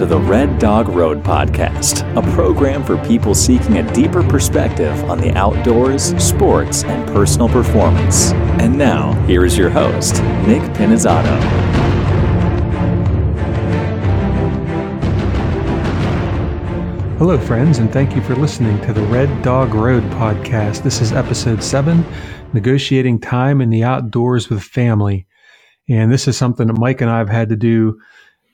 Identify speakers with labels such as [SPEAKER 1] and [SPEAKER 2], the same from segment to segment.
[SPEAKER 1] to the Red Dog Road Podcast, a program for people seeking a deeper perspective on the outdoors, sports, and personal performance. And now, here is your host, Nick Pinizzotto.
[SPEAKER 2] Hello, friends, and thank you for listening to the Red Dog Road podcast. This is episode seven Negotiating Time in the Outdoors with Family. And this is something that Mike and I have had to do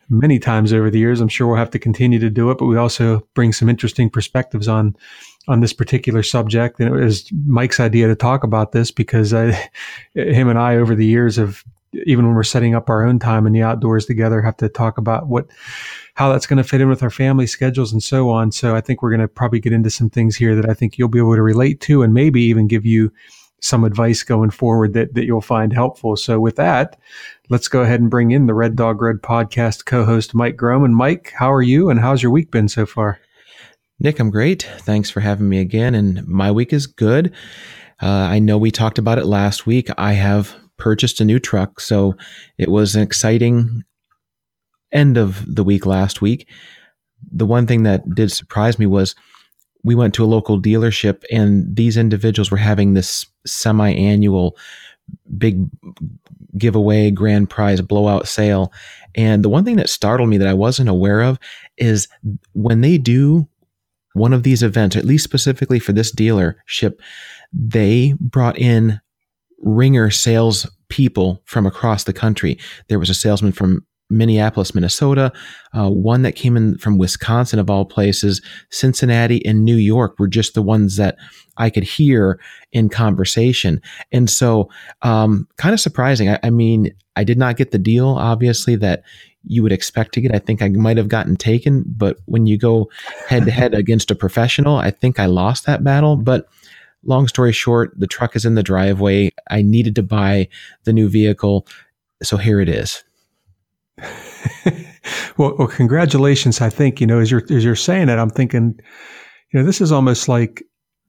[SPEAKER 2] many times over the years. I'm sure we'll have to continue to do it, but we also bring some interesting perspectives on on this particular subject. And it was Mike's idea to talk about this because I, him and I over the years have even when we're setting up our own time in the outdoors together have to talk about what how that's going to fit in with our family schedules and so on. So I think we're going to probably get into some things here that I think you'll be able to relate to and maybe even give you some advice going forward that, that you'll find helpful. So with that, let's go ahead and bring in the Red Dog Road podcast co-host Mike Grom. And Mike, how are you and how's your week been so far?
[SPEAKER 3] Nick, I'm great. Thanks for having me again. And my week is good. Uh, I know we talked about it last week. I have purchased a new truck. So it was an exciting end of the week last week. The one thing that did surprise me was we went to a local dealership and these individuals were having this semi-annual big giveaway grand prize blowout sale. And the one thing that startled me that i wasn't aware of is when they do one of these events at least specifically for this dealership they brought in ringer sales people from across the country. There was a salesman from Minneapolis, Minnesota, uh, one that came in from Wisconsin, of all places. Cincinnati and New York were just the ones that I could hear in conversation. And so, um, kind of surprising. I, I, mean, I did not get the deal, obviously, that you would expect to get. I think I might have gotten taken, but when you go head to head against a professional, I think I lost that battle. But long story short, the truck is in the driveway. I needed to buy the new vehicle. So here it is.
[SPEAKER 2] well, well, congratulations. I think, you know, as you're, as you're saying it, I'm thinking, you know, this is almost like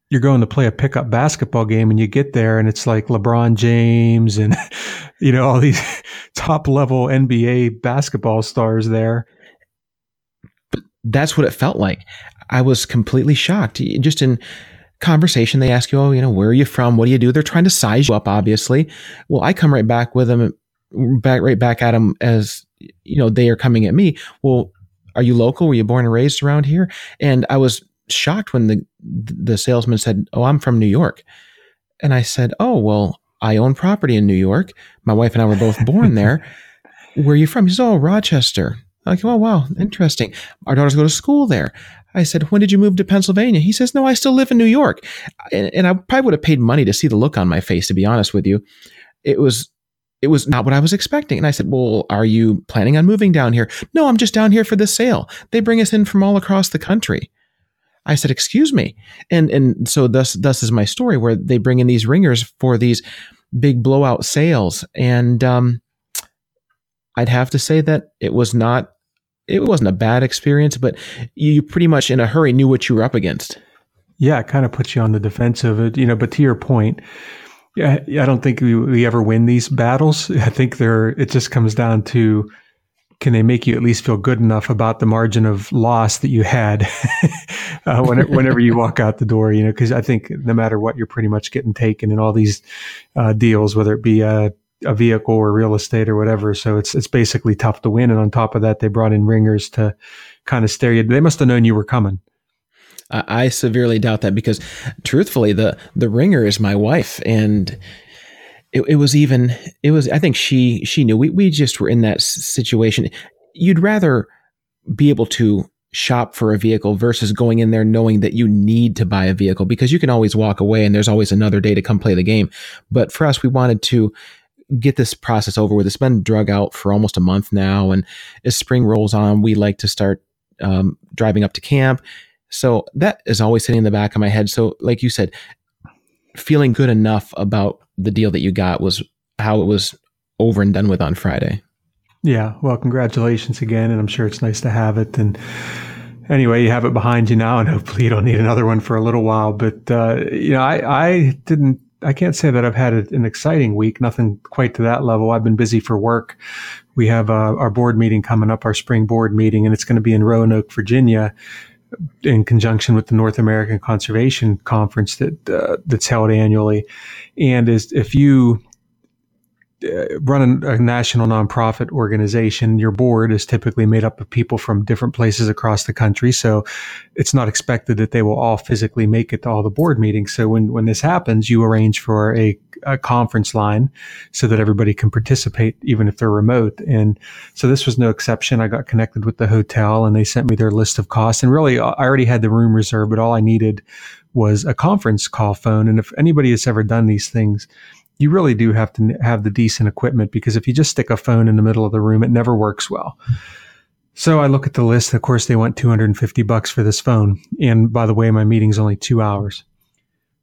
[SPEAKER 2] you're going to play a pickup basketball game and you get there and it's like LeBron James and, you know, all these top level NBA basketball stars there.
[SPEAKER 3] But that's what it felt like. I was completely shocked. Just in conversation, they ask you, oh, you know, where are you from? What do you do? They're trying to size you up, obviously. Well, I come right back with them, back right back at them as you know, they are coming at me. Well, are you local? Were you born and raised around here? And I was shocked when the the salesman said, "Oh, I'm from New York," and I said, "Oh, well, I own property in New York. My wife and I were both born there. Where are you from?" He says, "Oh, Rochester." I'm like, oh, wow, interesting. Our daughters go to school there. I said, when did you move to Pennsylvania? He says, no, I still live in New York. And, and I probably would have paid money to see the look on my face, to be honest with you. It was it was not what I was expecting. And I said, Well, are you planning on moving down here? No, I'm just down here for the sale. They bring us in from all across the country. I said, Excuse me. And and so thus thus is my story where they bring in these ringers for these big blowout sales. And um, I'd have to say that it was not it wasn't a bad experience, but you pretty much in a hurry knew what you were up against.
[SPEAKER 2] Yeah, it kind of puts you on the defensive, you know, but to your point, yeah, I don't think we, we ever win these battles. I think there it just comes down to can they make you at least feel good enough about the margin of loss that you had uh, whenever, whenever, you walk out the door? You know, because I think no matter what, you're pretty much getting taken in all these uh, deals, whether it be a, a, vehicle or real estate or whatever. So it's it's basically tough to win. And on top of that, they brought in ringers to kind of stare you. They must have known you were coming.
[SPEAKER 3] I severely doubt that because, truthfully, the the ringer is my wife, and it, it was even it was. I think she she knew we we just were in that situation. You'd rather be able to shop for a vehicle versus going in there knowing that you need to buy a vehicle because you can always walk away and there's always another day to come play the game. But for us, we wanted to get this process over with. It's been drug out for almost a month now, and as spring rolls on, we like to start um, driving up to camp so that is always sitting in the back of my head. So, like you said, feeling good enough about the deal that you got was how it was over and done with on Friday.
[SPEAKER 2] Yeah. Well, congratulations again. And I'm sure it's nice to have it. And anyway, you have it behind you now, and hopefully you don't need another one for a little while. But, uh, you know, I, I didn't I can't say that I've had an exciting week. Nothing quite to that level. I've been busy for work. We have uh, our board meeting coming up, our spring board meeting, and it's going to be in Roanoke, Virginia, in conjunction with the North American Conservation Conference that uh, that's held annually. And is if you Uh, run a, a, national nonprofit organization, your board is typically made up of people from different places across the country. So it's not expected that they will all physically make it to all the board meetings. So when, when this happens, you arrange for a, a conference line so that everybody can participate, even if they're remote. And so this was no exception. I got connected with the hotel and they sent me their list of costs. And really, I already had the room reserved, but all I needed was a conference call phone. And if anybody has ever done these things, you really do have to have the decent equipment because if you just stick a phone in the middle of the room, it never works well. So I look at the list. Of course, they want 250 bucks for this phone. And by the way, my meeting's only two hours.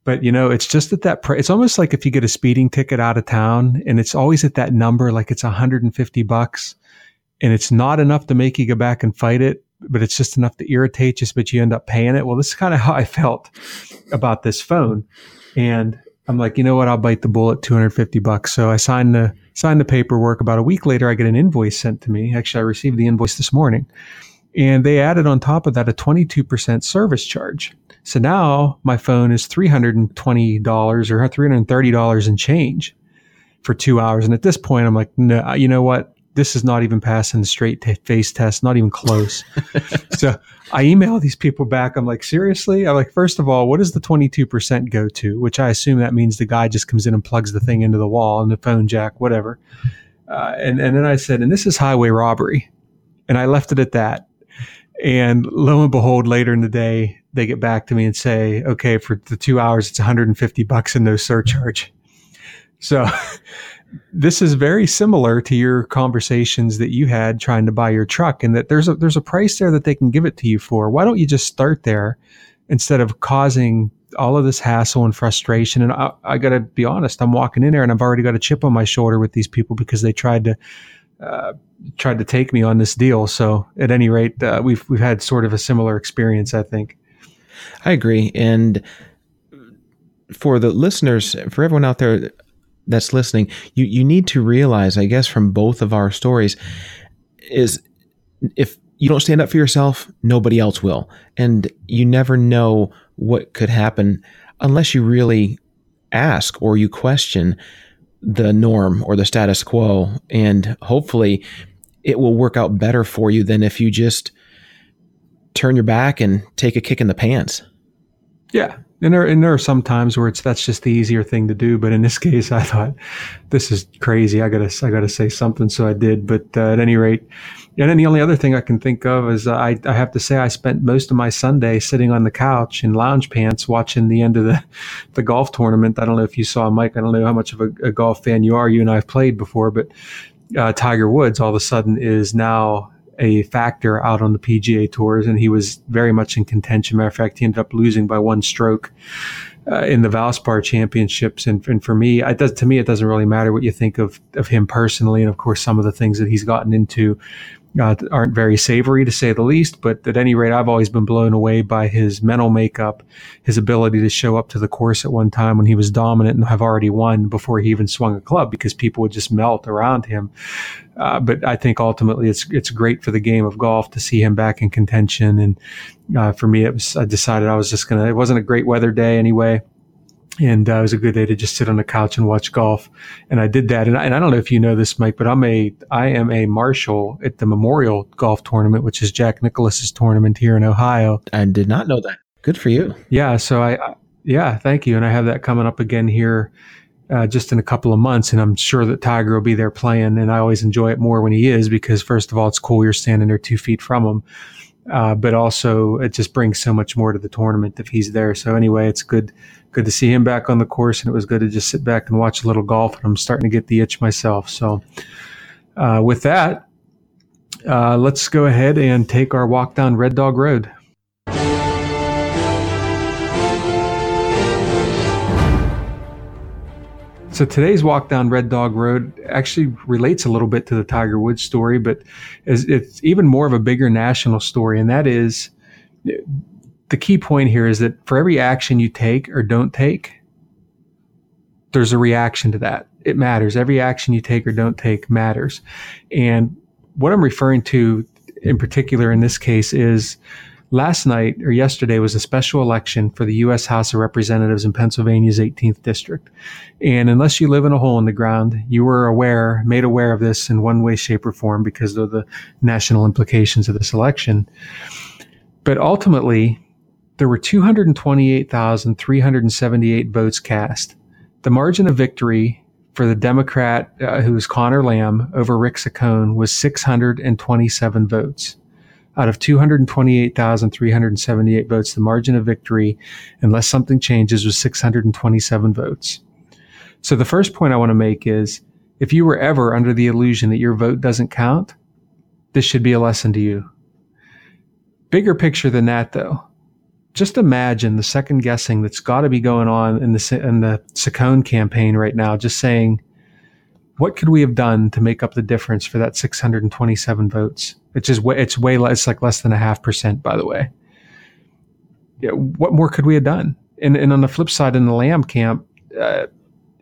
[SPEAKER 2] But you know, it's just at that price. It's almost like if you get a speeding ticket out of town and it's always at that number, like it's 150 bucks and it's not enough to make you go back and fight it, but it's just enough to irritate you, but you end up paying it. Well, this is kind of how I felt about this phone. And I'm like, you know what? I'll bite the bullet, 250 bucks. So I signed the signed the paperwork. About a week later, I get an invoice sent to me. Actually, I received the invoice this morning, and they added on top of that a 22% service charge. So now my phone is $320 or $330 in change for two hours. And at this point, I'm like, no, you know what? This is not even passing the straight t- face test, not even close. so I email these people back. I'm like, seriously? I'm like, first of all, what does the 22% go to? Which I assume that means the guy just comes in and plugs the thing into the wall and the phone jack, whatever. Uh, and, and then I said, and this is highway robbery. And I left it at that. And lo and behold, later in the day, they get back to me and say, okay, for the two hours, it's 150 bucks and no surcharge. So this is very similar to your conversations that you had trying to buy your truck and that there's a there's a price there that they can give it to you for. Why don't you just start there instead of causing all of this hassle and frustration? And I, I got to be honest, I'm walking in there and I've already got a chip on my shoulder with these people because they tried to uh, tried to take me on this deal. So at any rate, uh, we've we've had sort of a similar experience, I think.
[SPEAKER 3] I agree, and for the listeners, for everyone out there, that's listening, you you need to realize, I guess, from both of our stories, is if you don't stand up for yourself, nobody else will, and you never know what could happen unless you really ask or you question the norm or the status quo, and hopefully, it will work out better for you than if you just turn your back and take a kick in the pants.
[SPEAKER 2] Yeah, and there, and there are some times where it's that's just the easier thing to do. But in this case, I thought this is crazy. I gotta I gotta say something, so I did. But uh, at any rate, and then the only other thing I can think of is I I have to say I spent most of my Sunday sitting on the couch in lounge pants watching the end of the the golf tournament. I don't know if you saw Mike. I don't know how much of a, a golf fan you are. You and I have played before, but uh, Tiger Woods all of a sudden is now a factor out on the PGA tours, and he was very much in contention. Matter of fact, he ended up losing by one stroke uh, in the Valspar Championships. And, and for me, it does, to me, it doesn't really matter what you think of of him personally, and of course, some of the things that he's gotten into uh, aren't very savory to say the least. But at any rate, I've always been blown away by his mental makeup, his ability to show up to the course at one time when he was dominant and have already won before he even swung a club because people would just melt around him. Uh, but I think ultimately it's it's great for the game of golf to see him back in contention. And uh, for me, it was I decided I was just gonna. It wasn't a great weather day anyway and uh, it was a good day to just sit on the couch and watch golf. And I did that. And I, and I, don't know if you know this, Mike, but I'm a I am a marshal at the Memorial Golf Tournament, which is Jack Nicklaus's tournament here in Ohio.
[SPEAKER 3] I did not know that. Good for you.
[SPEAKER 2] Yeah. So I, I yeah, thank you. And I have that coming up again here. Uh, just in a couple of months, and I'm sure that Tiger will be there playing. And I always enjoy it more when he is because, first of all, it's cool. You're standing there two feet from him, uh, but also it just brings so much more to the tournament if he's there. So anyway, it's good good to see him back on the course, and it was good to just sit back and watch a little golf. And I'm starting to get the itch myself. So, uh, with that, uh, let's go ahead and take our walk down Red Dog Road. So today's walk down Red Dog Road actually relates a little bit to the Tiger Woods story, but it's even more of a bigger national story, and that is the key point here is that for every action you take or don't take, there's a reaction to that. It matters. Every action you take or don't take matters. And what I'm referring to in particular in this case is last night or yesterday was a special election for the U.S. House of Representatives in Pennsylvania's 18th district. And unless you live in a hole in the ground, you were aware, made aware of this in one way, shape, or form because of the national implications of this election. But ultimately, there were 228,378 votes cast. The margin of victory for the Democrat, uh, who's Conor Lamb, over Rick Saccone was 627 votes. Out of 228,378 votes, the margin of victory, unless something changes, was 627 votes. So the first point I want to make is if you were ever under the illusion that your vote doesn't count, this should be a lesson to you. Bigger picture than that, though. Just imagine the second guessing that's got to be going on in the in the Saccone campaign right now. Just saying, what could we have done to make up the difference for that 627 votes? It's just it's way less. Like less than a half percent, by the way. Yeah, what more could we have done? And and on the flip side, in the Lamb camp, uh,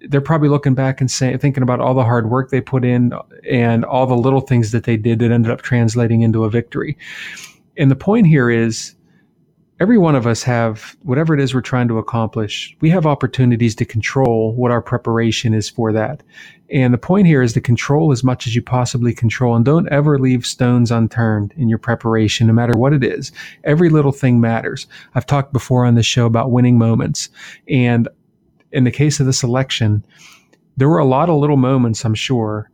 [SPEAKER 2] they're probably looking back and saying, thinking about all the hard work they put in and all the little things that they did that ended up translating into a victory. And the point here is every one of us have whatever it is we're trying to accomplish. We have opportunities to control what our preparation is for that. And the point here is to control as much as you possibly control and don't ever leave stones unturned in your preparation, no matter what it is. Every little thing matters. I've talked before on this show about winning moments. And in the case of this election, there were a lot of little moments, I'm sure,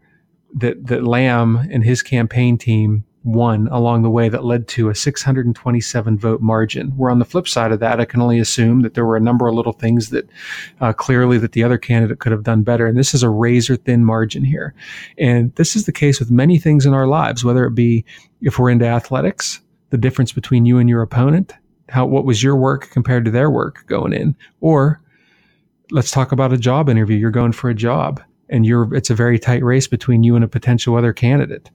[SPEAKER 2] that, that Lamb and his campaign team won along the way that led to a 627 vote margin. Where on the flip side of that, I can only assume that there were a number of little things that uh, clearly that the other candidate could have done better. And this is a razor thin margin here. And this is the case with many things in our lives, whether it be if we're into athletics, the difference between you and your opponent, how, what was your work compared to their work going in, or let's talk about a job interview. You're going for a job and you're, it's a very tight race between you and a potential other candidate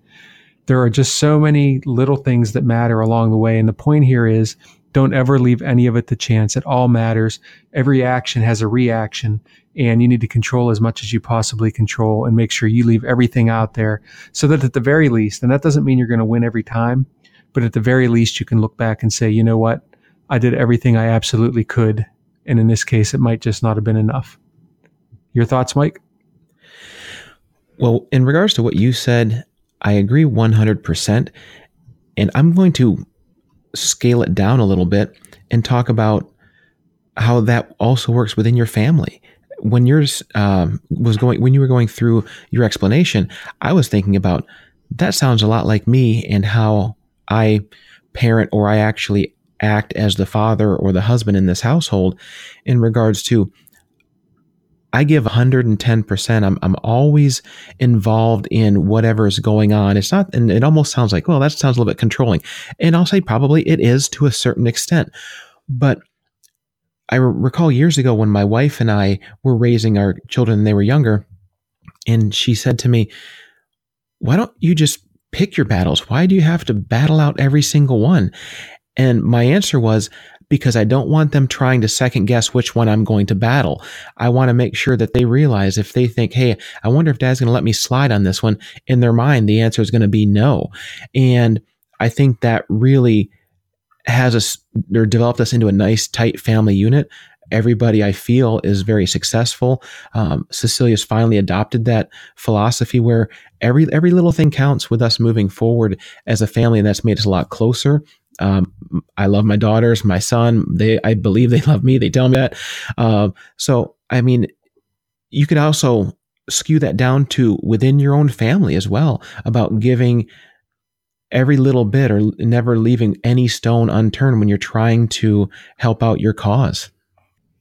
[SPEAKER 2] there are just so many little things that matter along the way. And the point here is don't ever leave any of it to chance. It all matters. Every action has a reaction and you need to control as much as you possibly control and make sure you leave everything out there so that at the very least, and that doesn't mean you're going to win every time, but at the very least, you can look back and say, you know what? I did everything I absolutely could. And in this case, it might just not have been enough. Your thoughts, Mike?
[SPEAKER 3] Well, in regards to what you said, I agree 100%. And I'm going to scale it down a little bit and talk about how that also works within your family. When yours um, was going, when you were going through your explanation, I was thinking about that sounds a lot like me and how I parent or I actually act as the father or the husband in this household in regards to I give 110%. I'm, I'm always involved in whatever is going on. It's not, and it almost sounds like, well, that sounds a little bit controlling. And I'll say probably it is to a certain extent. But I recall years ago when my wife and I were raising our children they were younger, and she said to me, Why don't you just pick your battles? Why do you have to battle out every single one? And my answer was, because I don't want them trying to second guess which one I'm going to battle. I want to make sure that they realize if they think, hey, I wonder if dad's going to let me slide on this one, in their mind, the answer is going to be no. And I think that really has us or developed us into a nice, tight family unit. Everybody I feel is very successful. Um, Cecilia's finally adopted that philosophy where every every little thing counts with us moving forward as a family, and that's made us a lot closer. Um, I love my daughters, my son. They, I believe they love me. They tell me that. Uh, so, I mean, you could also skew that down to within your own family as well about giving every little bit or never leaving any stone unturned when you're trying to help out your cause.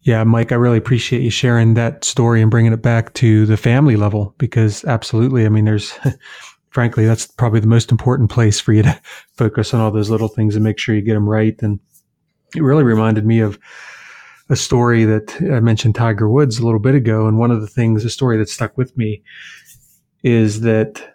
[SPEAKER 2] Yeah, Mike, I really appreciate you sharing that story and bringing it back to the family level because absolutely. I mean, there's frankly, that's probably the most important place for you to focus on all those little things and make sure you get them right. And it really reminded me of a story that I mentioned Tiger Woods a little bit ago. And one of the things, a story that stuck with me is that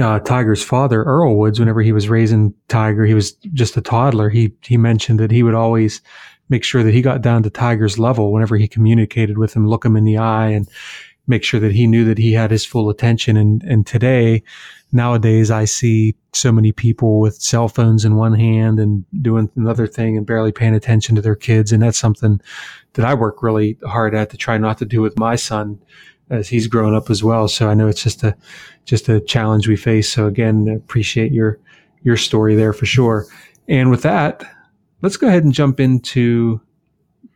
[SPEAKER 2] uh, Tiger's father, Earl Woods, whenever he was raising Tiger, he was just a toddler. He, he mentioned that he would always make sure that he got down to Tiger's level whenever he communicated with him, look him in the eye and make sure that he knew that he had his full attention. And, and today, nowadays, I see so many people with cell phones in one hand and doing another thing and barely paying attention to their kids. And that's something that I work really hard at to try not to do with my son as he's grown up as well. So I know it's just a, just a challenge we face. So again, appreciate your, your story there for sure. And with that, let's go ahead and jump into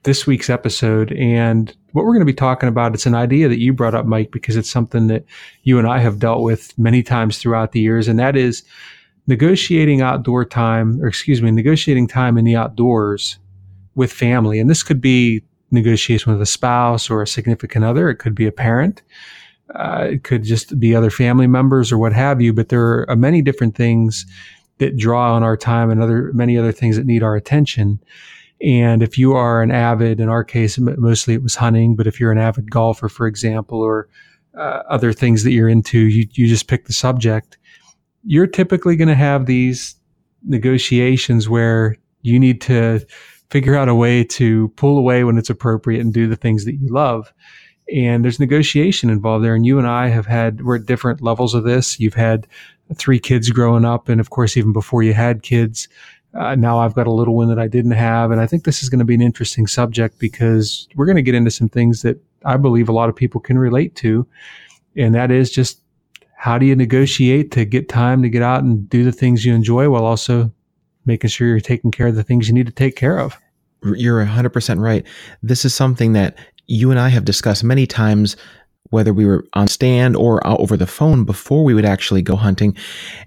[SPEAKER 2] this week's episode. And what we're going to be talking about, it's an idea that you brought up, Mike, because it's something that you and I have dealt with many times throughout the years. And that is negotiating outdoor time, or excuse me, negotiating time in the outdoors with family. And this could be negotiation with a spouse or a significant other. It could be a parent. Uh, it could just be other family members or what have you. But there are many different things that draw on our time and other many other things that need our attention. And if you are an avid, in our case, mostly it was hunting, but if you're an avid golfer, for example, or uh, other things that you're into, you, you just pick the subject. You're typically going to have these negotiations where you need to figure out a way to pull away when it's appropriate and do the things that you love. And there's negotiation involved there. And you and I have had, we're at different levels of this. You've had three kids growing up. And of course, even before you had kids, uh, now I've got a little one that I didn't have. And I think this is going to be an interesting subject because we're going to get into some things that I believe a lot of people can relate to. And that is just how do you negotiate to get time to get out and do the things you enjoy while also making sure you're taking care of the things you need to take care of?
[SPEAKER 3] You're 100% right. This is something that you and I have discussed many times whether we were on stand or over the phone before we would actually go hunting.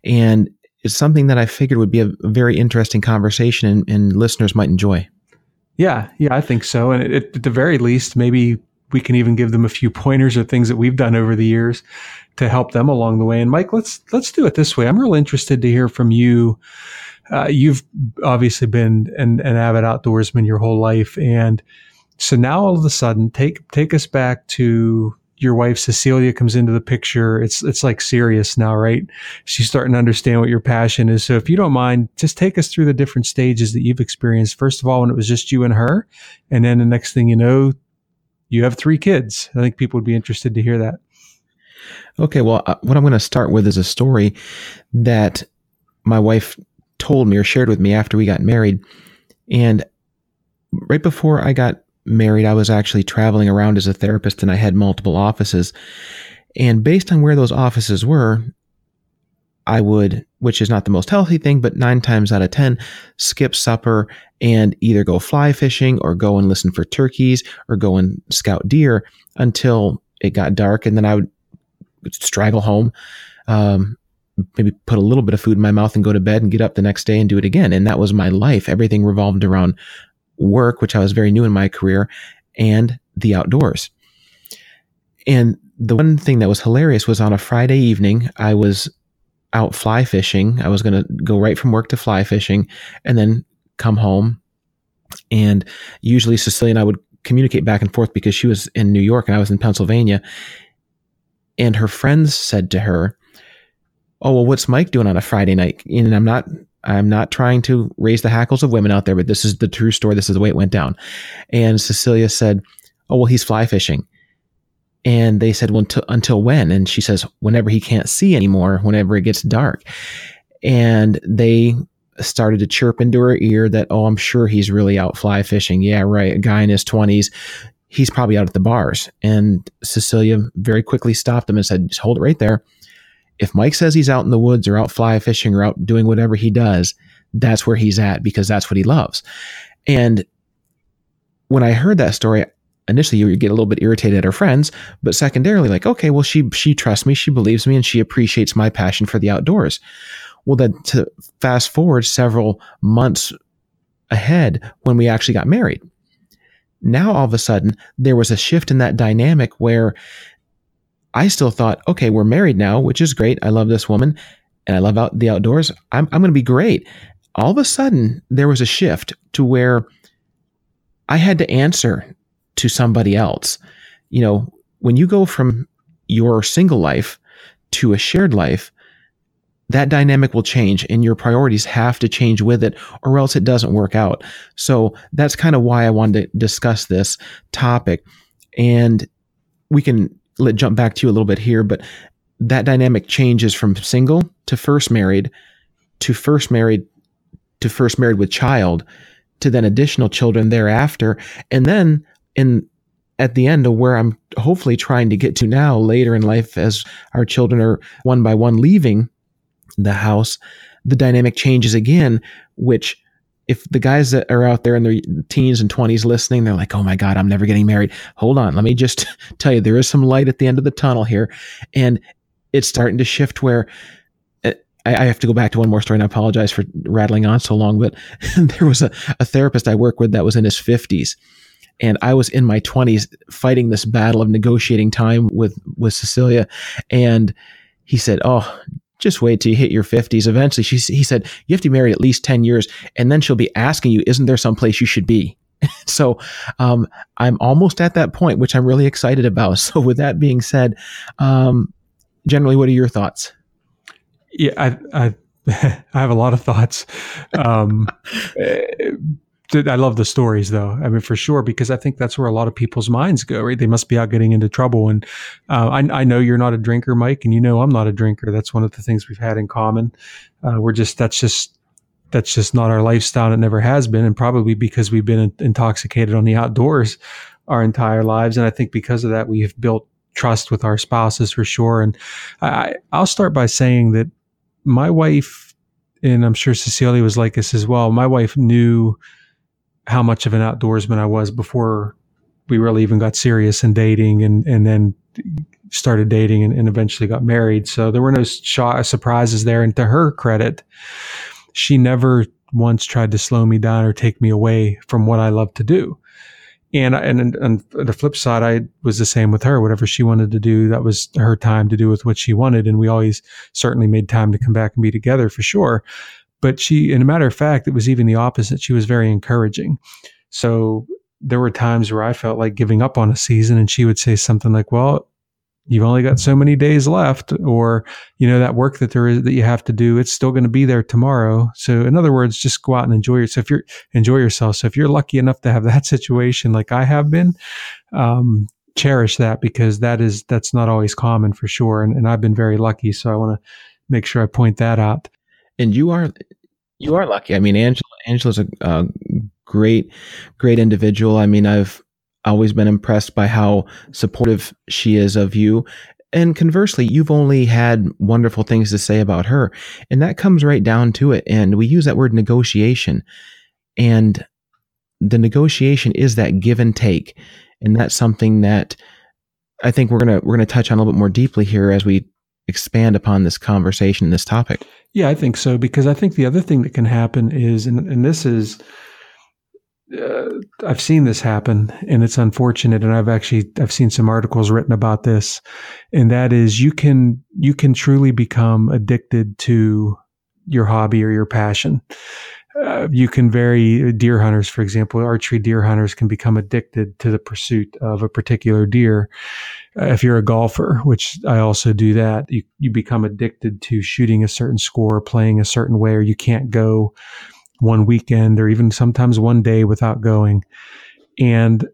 [SPEAKER 3] And it's something that I figured would be a very interesting conversation and, and listeners might enjoy.
[SPEAKER 2] Yeah, yeah, I think so. And it, at the very least, maybe we can even give them a few pointers or things that we've done over the years to help them along the way. And Mike, let's let's do it this way. I'm real interested to hear from you. Uh, you've obviously been an, an avid outdoorsman your whole life, and so now all of a sudden, take take us back to your wife Cecilia comes into the picture, it's it's like serious now, right? She's starting to understand what your passion is. So if you don't mind, just take us through the different stages that you've experienced. First of all, when it was just you and her, and then the next thing you know, you have three kids. I think people would be interested to hear that.
[SPEAKER 3] Okay, well, uh, what I'm going to start with is a story that my wife told me or shared with me after we got married. And right before I got married, I was actually traveling around as a therapist and I had multiple offices. And based on where those offices were, I would, which is not the most healthy thing, but nine times out of 10, skip supper and either go fly fishing or go and listen for turkeys or go and scout deer until it got dark. And then I would straggle home, um, maybe put a little bit of food in my mouth and go to bed and get up the next day and do it again. And that was my life. Everything revolved around work, which I was very new in my career, and the outdoors. And the one thing that was hilarious was on a Friday evening, I was out fly fishing. I was going to go right from work to fly fishing and then come home. And usually Cecilia and I would communicate back and forth because she was in New York and I was in Pennsylvania. And her friends said to her, Oh, well, what's Mike doing on a Friday night? And I'm not I'm not trying to raise the hackles of women out there, but this is the true story. This is the way it went down. And Cecilia said, Oh, well, he's fly fishing. And they said, Well, until, until when? And she says, Whenever he can't see anymore, whenever it gets dark. And they started to chirp into her ear that, Oh, I'm sure he's really out fly fishing. Yeah, right. A guy in his 20s. He's probably out at the bars. And Cecilia very quickly stopped him and said, Just hold it right there if Mike says he's out in the woods or out fly fishing or out doing whatever he does, that's where he's at because that's what he loves. And when I heard that story, initially you get a little bit irritated at her friends, but secondarily, like, okay, well, she she trusts me, she believes me, and she appreciates my passion for the outdoors. Well, then to fast forward several months ahead when we actually got married. Now all of a sudden there was a shift in that dynamic where I still thought, okay, we're married now, which is great. I love this woman and I love out the outdoors. I'm, I'm going to be great. All of a sudden, there was a shift to where I had to answer to somebody else. You know, when you go from your single life to a shared life, that dynamic will change and your priorities have to change with it or else it doesn't work out. So that's kind of why I wanted to discuss this topic. And we can let jump back to you a little bit here, but that dynamic changes from single to first married to first married to first married with child to then additional children thereafter. And then in at the end of where I'm hopefully trying to get to now later in life as our children are one by one leaving the house, the dynamic changes again, which if the guys that are out there in their teens and 20s listening, they're like, oh my God, I'm never getting married. Hold on. Let me just tell you, there is some light at the end of the tunnel here. And it's starting to shift where uh, I, have to go back to one more story and I apologize for rattling on so long, but there was a, a therapist I work with that was in his 50s and I was in my 20s fighting this battle of negotiating time with with Cecilia and he said, "Oh, just wait till you hit your 50s. Eventually, she, he said, you have to be married at least 10 years, and then she'll be asking you, isn't there some place you should be? so um, I'm almost at that point, which I'm really excited about. So, with that being said, um, generally, what are your thoughts?
[SPEAKER 2] Yeah, I, I, I have a lot of thoughts. Um, I love the stories though. I mean, for sure, because I think that's where a lot of people's minds go, right? They must be out getting into trouble. And uh, I, I, know you're not a drinker, Mike, and you know I'm not a drinker. That's one of the things we've had in common. Uh, we're just, that's just, that's just not our lifestyle. It never has been. And probably because we've been intoxicated on the outdoors our entire lives. And I think because of that, we have built trust with our spouses for sure. And I, I'll start by saying that my wife, and I'm sure Cecilia was like this as well. My wife knew how much of an outdoorsman I was before we really even got serious in dating and, and then started dating and, and eventually got married. So there were no sh- surprises there. And to her credit, she never once tried to slow me down or take me away from what I love to do. And, and, and the flip side, I was the same with her. Whatever she wanted to do, that was her time to do with what she wanted. And we always certainly made time to come back and be together for sure. But she, in a matter of fact, it was even the opposite. She was very encouraging. So there were times where I felt like giving up on a season, and she would say something like, "Well, you've only got so many days left," or you know that work that there is that you have to do, it's still going to be there tomorrow. So in other words, just go out and enjoy yourself. If you're enjoy yourself. So if you're lucky enough to have that situation like I have been, um, cherish that because that is that's not always common for sure. And, and I've been very lucky. So I want to make sure I point that out
[SPEAKER 3] and you are you are lucky. I mean, Angela Angela's a, a great great individual. I mean, I've always been impressed by how supportive she is of you. And conversely, you've only had wonderful things to say about her. And that comes right down to it. And we use that word negotiation. And the negotiation is that give and take. And that's something that I think we're gonna we're gonna touch on a little bit more deeply here as we expand upon this conversation, this topic.
[SPEAKER 2] Yeah, I think so because I think the other thing that can happen is, and, and this is, uh, I've seen this happen, and it's unfortunate. And I've actually I've seen some articles written about this, and that is you can you can truly become addicted to your hobby or your passion. Uh, you can vary deer hunters, for example, archery deer hunters can become addicted to the pursuit of a particular deer if you're a golfer, which I also do that, you, you become addicted to shooting a certain score, playing a certain way, or you can't go one weekend or even sometimes one day without going. And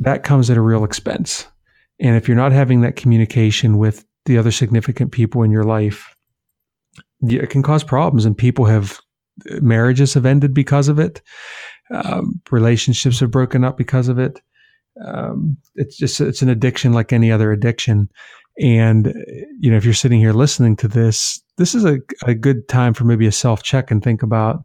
[SPEAKER 2] that comes at a real expense. And if you're not having that communication with the other significant people in your life, it can cause problems. And people have, marriages have ended because of it. Um, relationships have broken up because of it. Um, it's just it's an addiction like any other addiction. And you know if you're sitting here listening to this this is a, a good time for maybe a self check and think about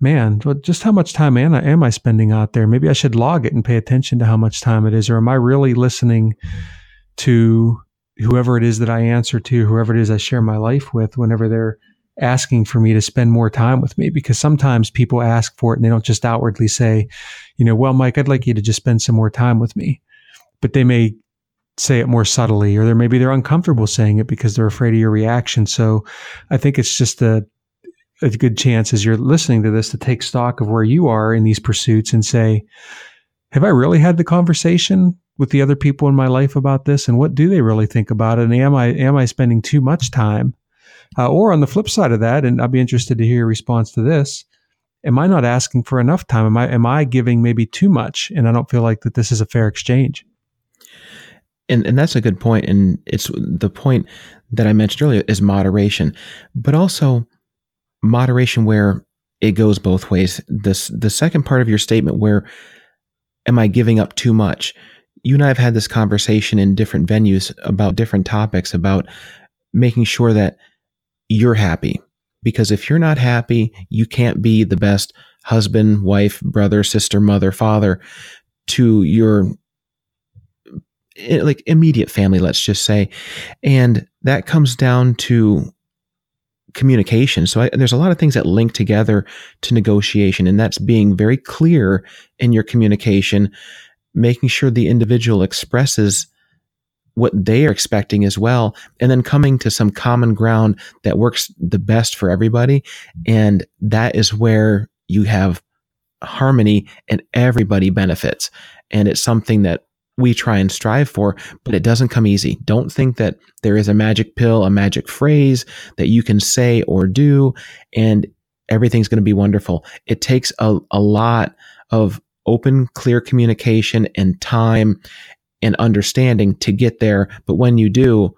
[SPEAKER 2] man just how much time am I, am I spending out there? Maybe i should log it and pay attention to how much time it is. Or am i really listening to whoever it is that i answer to whoever it is i share my life with whenever they're asking for me to spend more time with me because sometimes people ask for it and they don't just outwardly say, you know, well, Mike, I'd like you to just spend some more time with me. But they may say it more subtly or they're maybe they're uncomfortable saying it because they're afraid of your reaction. So I think it's just a a good chance as you're listening to this to take stock of where you are in these pursuits and say, have I really had the conversation with the other people in my life about this and what do they really think about it? And am I am I spending too much time Uh, or on the flip side of that, and I'd be interested to hear your response to this. Am I not asking for enough time? Am I am I giving maybe too much, and I don't feel like that this is a fair exchange?
[SPEAKER 3] And and that's a good point. point, and it's the point that I mentioned earlier is moderation, but also moderation where it goes both ways. This the second part of your statement where am I giving up too much? You and I have had this conversation in different venues about different topics about making sure that you're happy. Because if you're not happy, you can't be the best husband, wife, brother, sister, mother, father to your eh, like immediate family, let's just say. And that comes down to communication. So I, there's a lot of things that link together to negotiation, and that's being very clear in your communication, making sure the individual expresses what they are expecting as well, and then coming to some common ground that works the best for everybody. And that is where you have harmony and everybody benefits. And it's something that we try and strive for, but it doesn't come easy. Don't think that there is a magic pill, a magic phrase that you can say or do, and everything's going to be wonderful. It takes a, a lot of open, clear communication and time and understanding to get there. But when you do,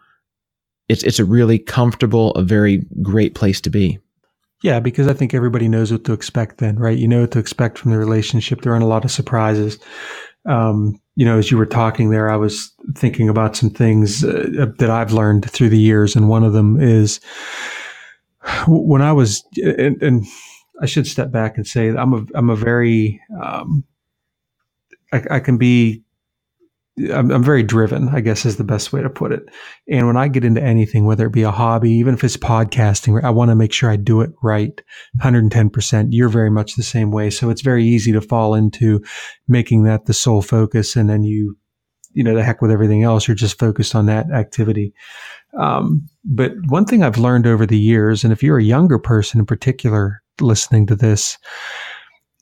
[SPEAKER 3] it's it's a really comfortable, a very great place to be.
[SPEAKER 2] Yeah, because I think everybody knows what to expect then, right? You know what to expect from the relationship. There aren't a lot of surprises. Um, you know, as you were talking there, I was thinking about some things uh, that I've learned through the years, and one of them is when I was, and, and I should step back and say I'm a I'm a very um, I, I can be I'm, I'm, very driven, I guess is the best way to put it. And when I get into anything, whether it be a hobby, even if it's podcasting, I want to make sure I do it right, 110%. You're very much the same way. So it's very easy to fall into making that the sole focus. And then you, you know, the heck with everything else. You're just focused on that activity. Um, but one thing I've learned over the years, and if you're a younger person in particular listening to this,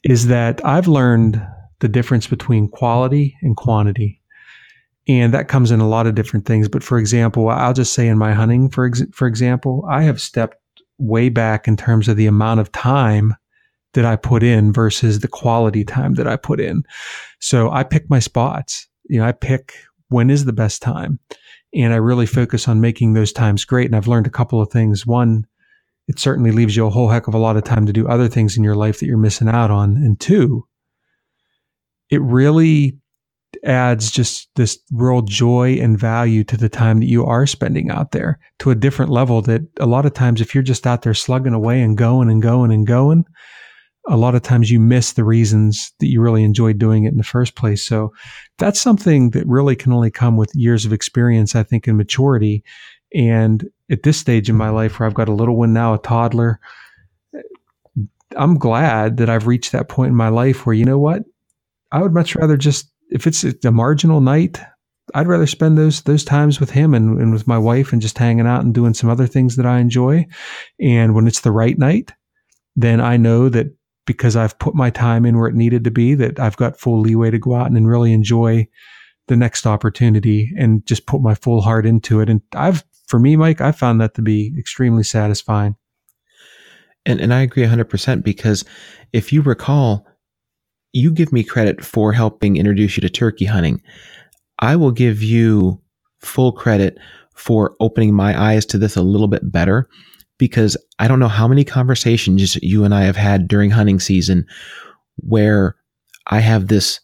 [SPEAKER 2] is that I've learned the difference between quality and quantity. And that comes in a lot of different things. But for example, I'll just say in my hunting, for, ex- for example, I have stepped way back in terms of the amount of time that I put in versus the quality time that I put in. So I pick my spots. You know, I pick when is the best time. And I really focus on making those times great. And I've learned a couple of things. One, it certainly leaves you a whole heck of a lot of time to do other things in your life that you're missing out on. And two, it really adds just this real joy and value to the time that you are spending out there to a different level that a lot of times if you're just out there slugging away and going and going and going a lot of times you miss the reasons that you really enjoyed doing it in the first place. So that's something that really can only come with years of experience i think and maturity. And at this stage in my life where i've got a little one now a toddler i'm glad that i've reached that point in my life where you know what? I would much rather just if it's a marginal night, I'd rather spend those those times with him and, and with my wife and just hanging out and doing some other things that I enjoy. And when it's the right night, then I know that because I've put my time in where it needed to be, that I've got full leeway to go out and, really enjoy the next opportunity and just put my full heart into it. And I've, for me, Mike, I found that to be extremely satisfying.
[SPEAKER 3] And, and I agree 100% because if you recall, you give me credit for helping introduce you to turkey hunting. I will give you full credit for opening my eyes to this a little bit better because I don't know how many conversations you and I have had during hunting season where I have this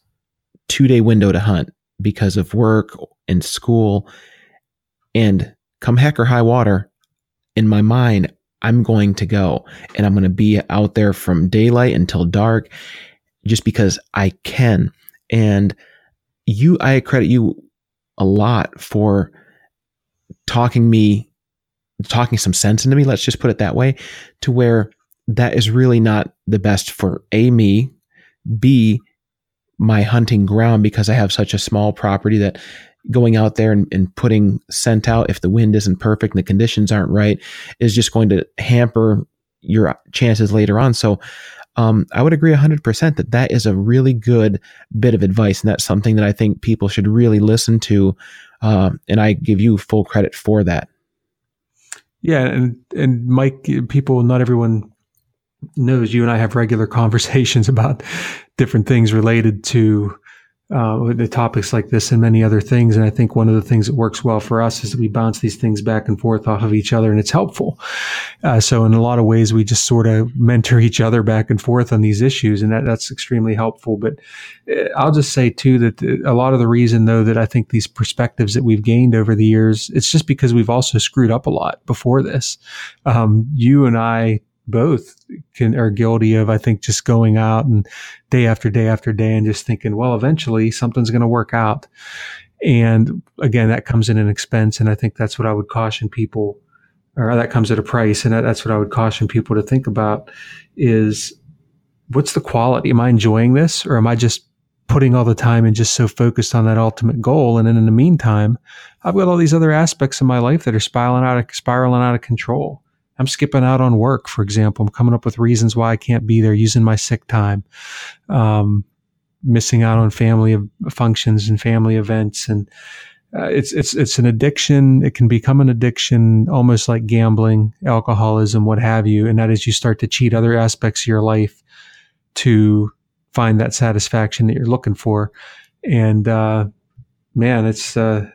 [SPEAKER 3] two day window to hunt because of work and school. And come heck or high water, in my mind, I'm going to go and I'm going to be out there from daylight until dark just because I can. And you, I credit you a lot for talking me, talking some sense into me. Let's just put it that way to where that is really not the best for A, me, B, my hunting ground because I have such a small property that going out there and, and, putting scent out if the wind isn't perfect and the conditions aren't right is just going to hamper your chances later on. So um, I would agree 100% that that is a really good bit of advice. And that's something that I think people should really listen to. Uh, and I give you full credit for that.
[SPEAKER 2] Yeah, and and Mike, people, not everyone knows you and I have regular conversations about different things related to uh, the topics like this and many other things. And I think one of the things that works well for us is that we bounce these things back and forth off of each other, and it's helpful. Uh, so in a lot of ways, we just sort of mentor each other back and forth on these issues, and that, that's extremely helpful. But uh, I'll just say too that a lot of the reason, though, that I think these perspectives that we've gained over the years, it's just because we've also screwed up a lot before this. Um, you and I both can are guilty of I think just going out and day after day after day and just thinking, well, eventually something's going to work out. And again, that comes in an expense, and I think that's what I would caution people, or that comes at a price, and that's what I would caution people to think about: is what's the quality? Am I enjoying this, or am I just putting all the time and just so focused on that ultimate goal? And then in the meantime, I've got all these other aspects of my life that are spiraling out of spiraling out of control. I'm skipping out on work, for example. I'm coming up with reasons why I can't be there, using my sick time, um, missing out on family functions and family events, and uh, it's it's it's an addiction. It can become an addiction, almost like gambling, alcoholism, what have you. And that is, you start to cheat other aspects of your life to find that satisfaction that you're looking for. And uh, man, it's uh,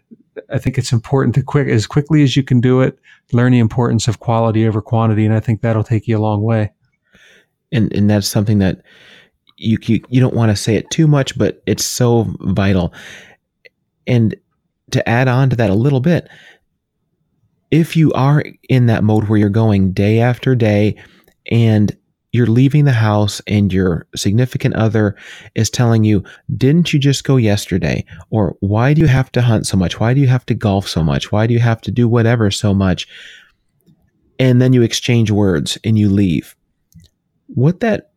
[SPEAKER 2] I think it's important to quick as quickly as you can do it. Learn the importance of quality over quantity, and I think that'll take you a long way.
[SPEAKER 3] And and that's something that you you, you don't want to say it too much, but it's so vital. And to add on to that a little bit, if you are in that mode where you're going day after day, and you're leaving the house and your significant other is telling you, didn't you just go yesterday? Or why do you have to hunt so much? Why do you have to golf so much? Why do you have to do whatever so much? And then you exchange words and you leave. What that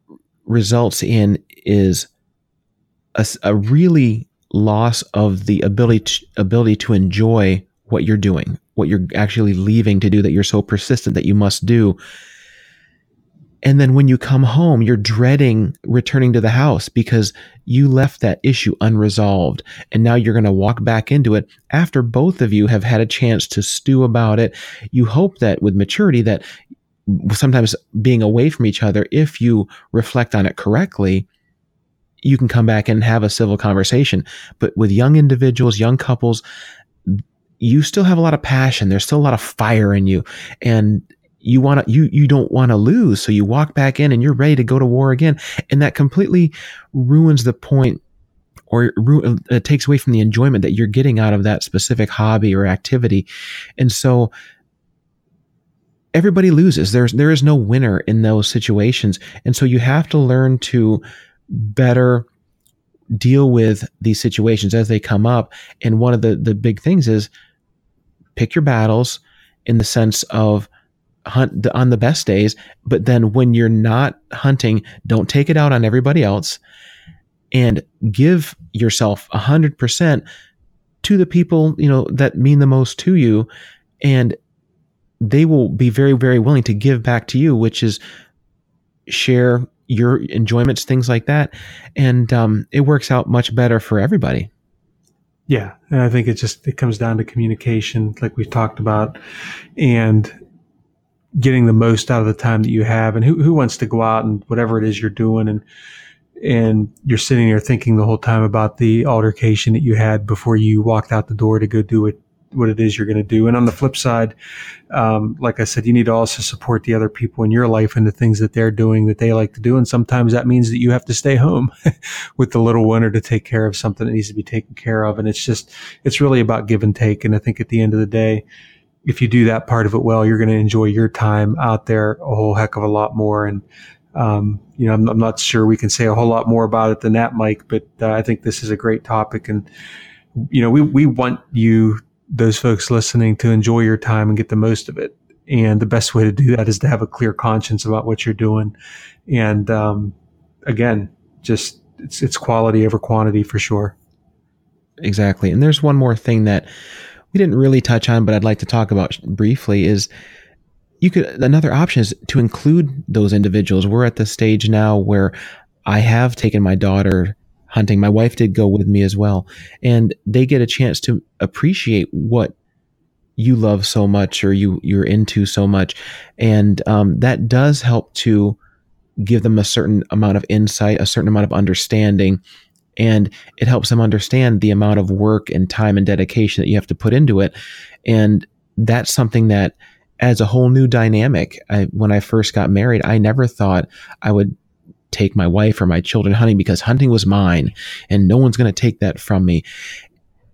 [SPEAKER 3] results in is a, a really loss of the ability to, ability to enjoy what you're doing, what you're actually leaving to do that you're so persistent that you must do and then when you come home, you're dreading returning to the house because you left that issue unresolved. And now you're going to walk back into it after both of you have had a chance to stew about it. You hope that with maturity that sometimes being away from each other, if you reflect on it correctly, you can come back and have a civil conversation. But with young individuals, young couples, you still have a lot of passion. There's still a lot of fire in you. And you want to you you don't want to lose. So you walk back in and you're ready to go to war again. And that completely ruins the point or it uh, takes away from the enjoyment that you're getting out of that specific hobby or activity. And so everybody loses. There's there is no winner in those situations. And so you have to learn to better deal with these situations as they come up. And one of the the big things is pick your battles in the sense of hunt on the best days, but then when you're not hunting, don't take it out on everybody else and give yourself a hundred percent to the people, you know, that mean the most to you. And they will be very, very willing to give back to you, which is share your enjoyments, things like that. And um, it works out much better for everybody.
[SPEAKER 2] Yeah, and I think it just it comes down to communication, like we've talked about, and getting the most out of the time that you have and who, who wants to go out and whatever it is you're doing and and you're sitting there thinking the whole time about the altercation that you had before you walked out the door to go do it what it is you're going to do. And on the flip side um, like i said you need to also support the other people in your life and the things that they're doing that they like to do and sometimes that means that you have to stay home with the little one or to take care of something that needs to be taken care of and it's just it's really about give and take and i think at the end of the day if you do that part of it well, you're going to enjoy your time out there a whole heck of a lot more. And, um, you know, I'm, I'm, not sure we can say a whole lot more about it than that, Mike, but uh, I think this is a great topic. And, you know, we, we want you, those folks listening, to enjoy your time and get the most of it. And the best way to do that is to have a clear conscience about what you're doing. And, um, again, just it's, it's quality over quantity for sure.
[SPEAKER 3] Exactly. And there's one more thing that we didn't really touch on, but I'd like to talk about briefly is you could another option is to include those individuals. We're at the stage now where I have taken my daughter hunting. My wife did go with me as well, and they get a chance to appreciate what you love so much or you you're into so much and um, that does help to give them a certain amount of insight a certain amount of understanding and it helps them understand the amount of work and time and dedication that you have to put into it. And that's something that adds a whole new dynamic I, when i first got married i never thought i would take my wife or my children hunting because hunting was mine and no one's going to take that from me.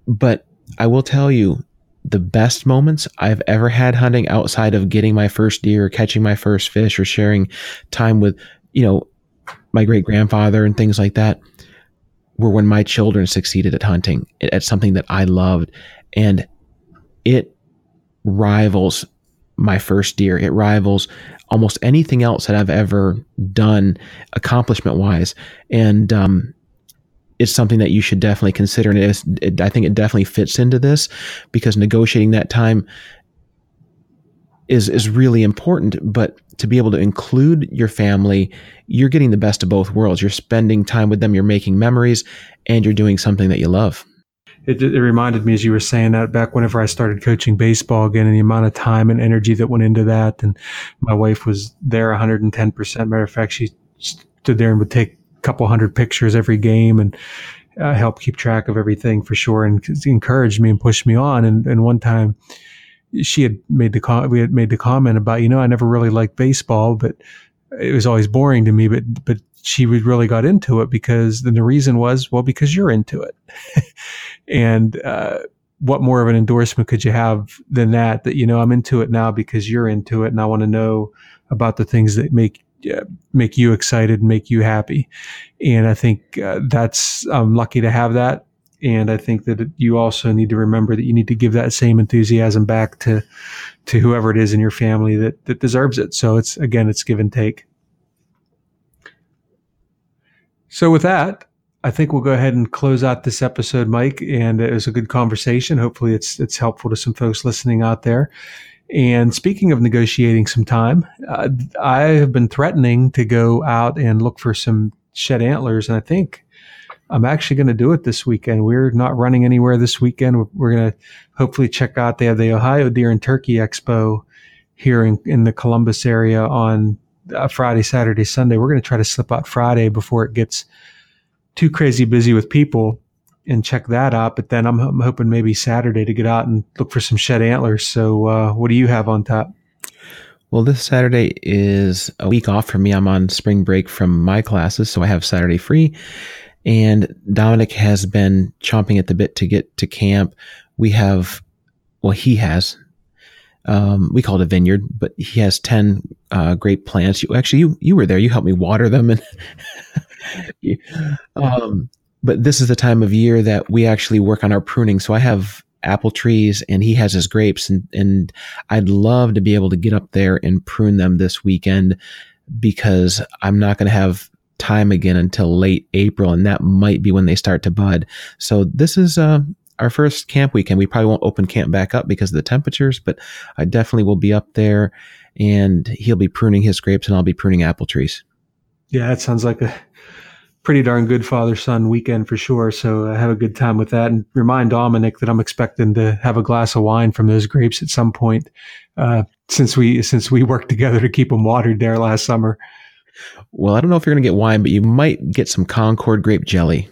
[SPEAKER 3] But i will tell you the best moments I've ever had hunting outside of getting my first deer or catching my first fish or sharing time with, you know, my great grandfather and things like that were when my children succeeded at hunting at something that I loved. And it rivals my first deer. It rivals almost anything else that I've ever done accomplishment wise. And, um, it's something that you should definitely consider. And it I think it definitely fits into this because negotiating that time is is really important. But to be able to include your family, you're getting the best of both worlds. You're spending time with them, you're making memories, and you're doing something that you love.
[SPEAKER 2] It, it reminded me as you were saying that back whenever I started coaching baseball again, and the amount of time and energy that went into that. And my wife was there 110 percent. Matter of fact, she stood there and would take a couple hundred pictures every game and uh, help keep track of everything for sure and encouraged me and pushed me on. And, and one time she had made the com- we had made the comment about, you know, I never really liked baseball, but it was always boring to me, but, but she really got into it because then the reason was, well, because you're into it. and, uh, what more of an endorsement could you have than that? That, you know, I'm into it now because you're into it and I want to know about the things that make uh, make you excited, make you happy. And I think uh, that's, I'm lucky to have that. And I think that you also need to remember that you need to give that same enthusiasm back to, to whoever it is in your family that, that deserves it. So it's, again, it's give and take. So with that, I think we'll go ahead and close out this episode, Mike. And it was a good conversation. Hopefully it's, it's helpful to some folks listening out there. And speaking of negotiating some time, uh, I have been threatening to go out and look for some shed antlers. And I think I'm actually going to do it this weekend. We're not running anywhere this weekend. We're, we're going to hopefully check out. They have the Ohio Deer and Turkey Expo here in, in the Columbus area on uh, Friday, Saturday, Sunday. We're going to try to slip out Friday before it gets too crazy busy with people and check that out. But then I'm, I'm, hoping maybe Saturday to get out and look for some shed antlers. So, uh, what do you have on top?
[SPEAKER 3] Well, this Saturday is a week off for me. I'm on spring break from my classes, so I have Saturday free. And Dominic has been chomping at the bit to get to camp. We have, well, he has. Um, we call it a vineyard, but he has ten uh, great plants. You actually, you you were there. You helped me water them, and um, but this is the time of year that we actually work on our pruning. So I have apple trees and he has his grapes and, and I'd love to be able to get up there and prune them this weekend because I'm not going to have time again until late April and that might be when they start to bud. So this is, uh, our first camp weekend. We probably won't open camp back up because of the temperatures, but I definitely will be up there and he'll be pruning his grapes and I'll be pruning apple trees.
[SPEAKER 2] Yeah, that sounds like a pretty darn good father son weekend for sure. So have a good time with that and remind Dominic that I'm expecting to have a glass of wine from those grapes at some point. Uh, since we, since we worked together to keep them watered there last summer.
[SPEAKER 3] Well, I don't know if you're going to get wine, but you might get some Concord grape jelly.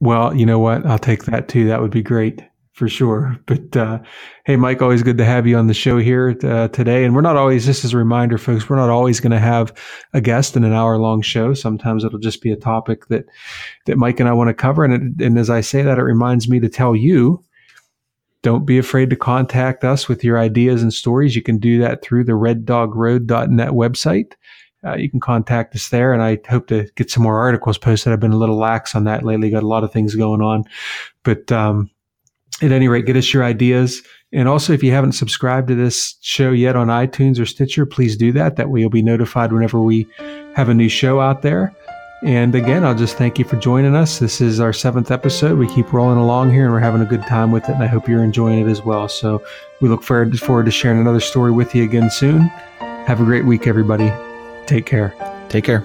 [SPEAKER 2] Well, you know what? I'll take that too. That would be great for sure. But uh, hey, Mike, always good to have you on the show here uh, today. And we're not always, just as a reminder, folks, we're not always going to have a guest in an hour long show. Sometimes it'll just be a topic that that Mike and I want to cover. And, it, and as I say that, it reminds me to tell you. Don't be afraid to contact us with your ideas and stories. You can do that through the reddogroad.net website. Uh, you can contact us there. And I hope to get some more articles posted. I've been a little lax on that lately, got a lot of things going on. But um, at any rate, get us your ideas. And also, if you haven't subscribed to this show yet on iTunes or Stitcher, please do that. That way you'll be notified whenever we have a new show out there. And again, I'll just thank you for joining us. This is our seventh episode. We keep rolling along here and we're having a good time with it. And I hope you're enjoying it as well. So we look forward, forward to sharing another story with you again soon. Have a great week, everybody. Take care.
[SPEAKER 3] Take care.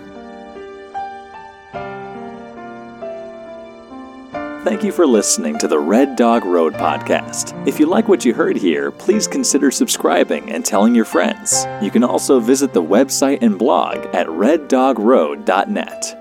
[SPEAKER 1] Thank you for listening to the Red Dog Road podcast. If you like what you heard here, please consider subscribing and telling your friends. You can also visit the website and blog at reddogroad.net.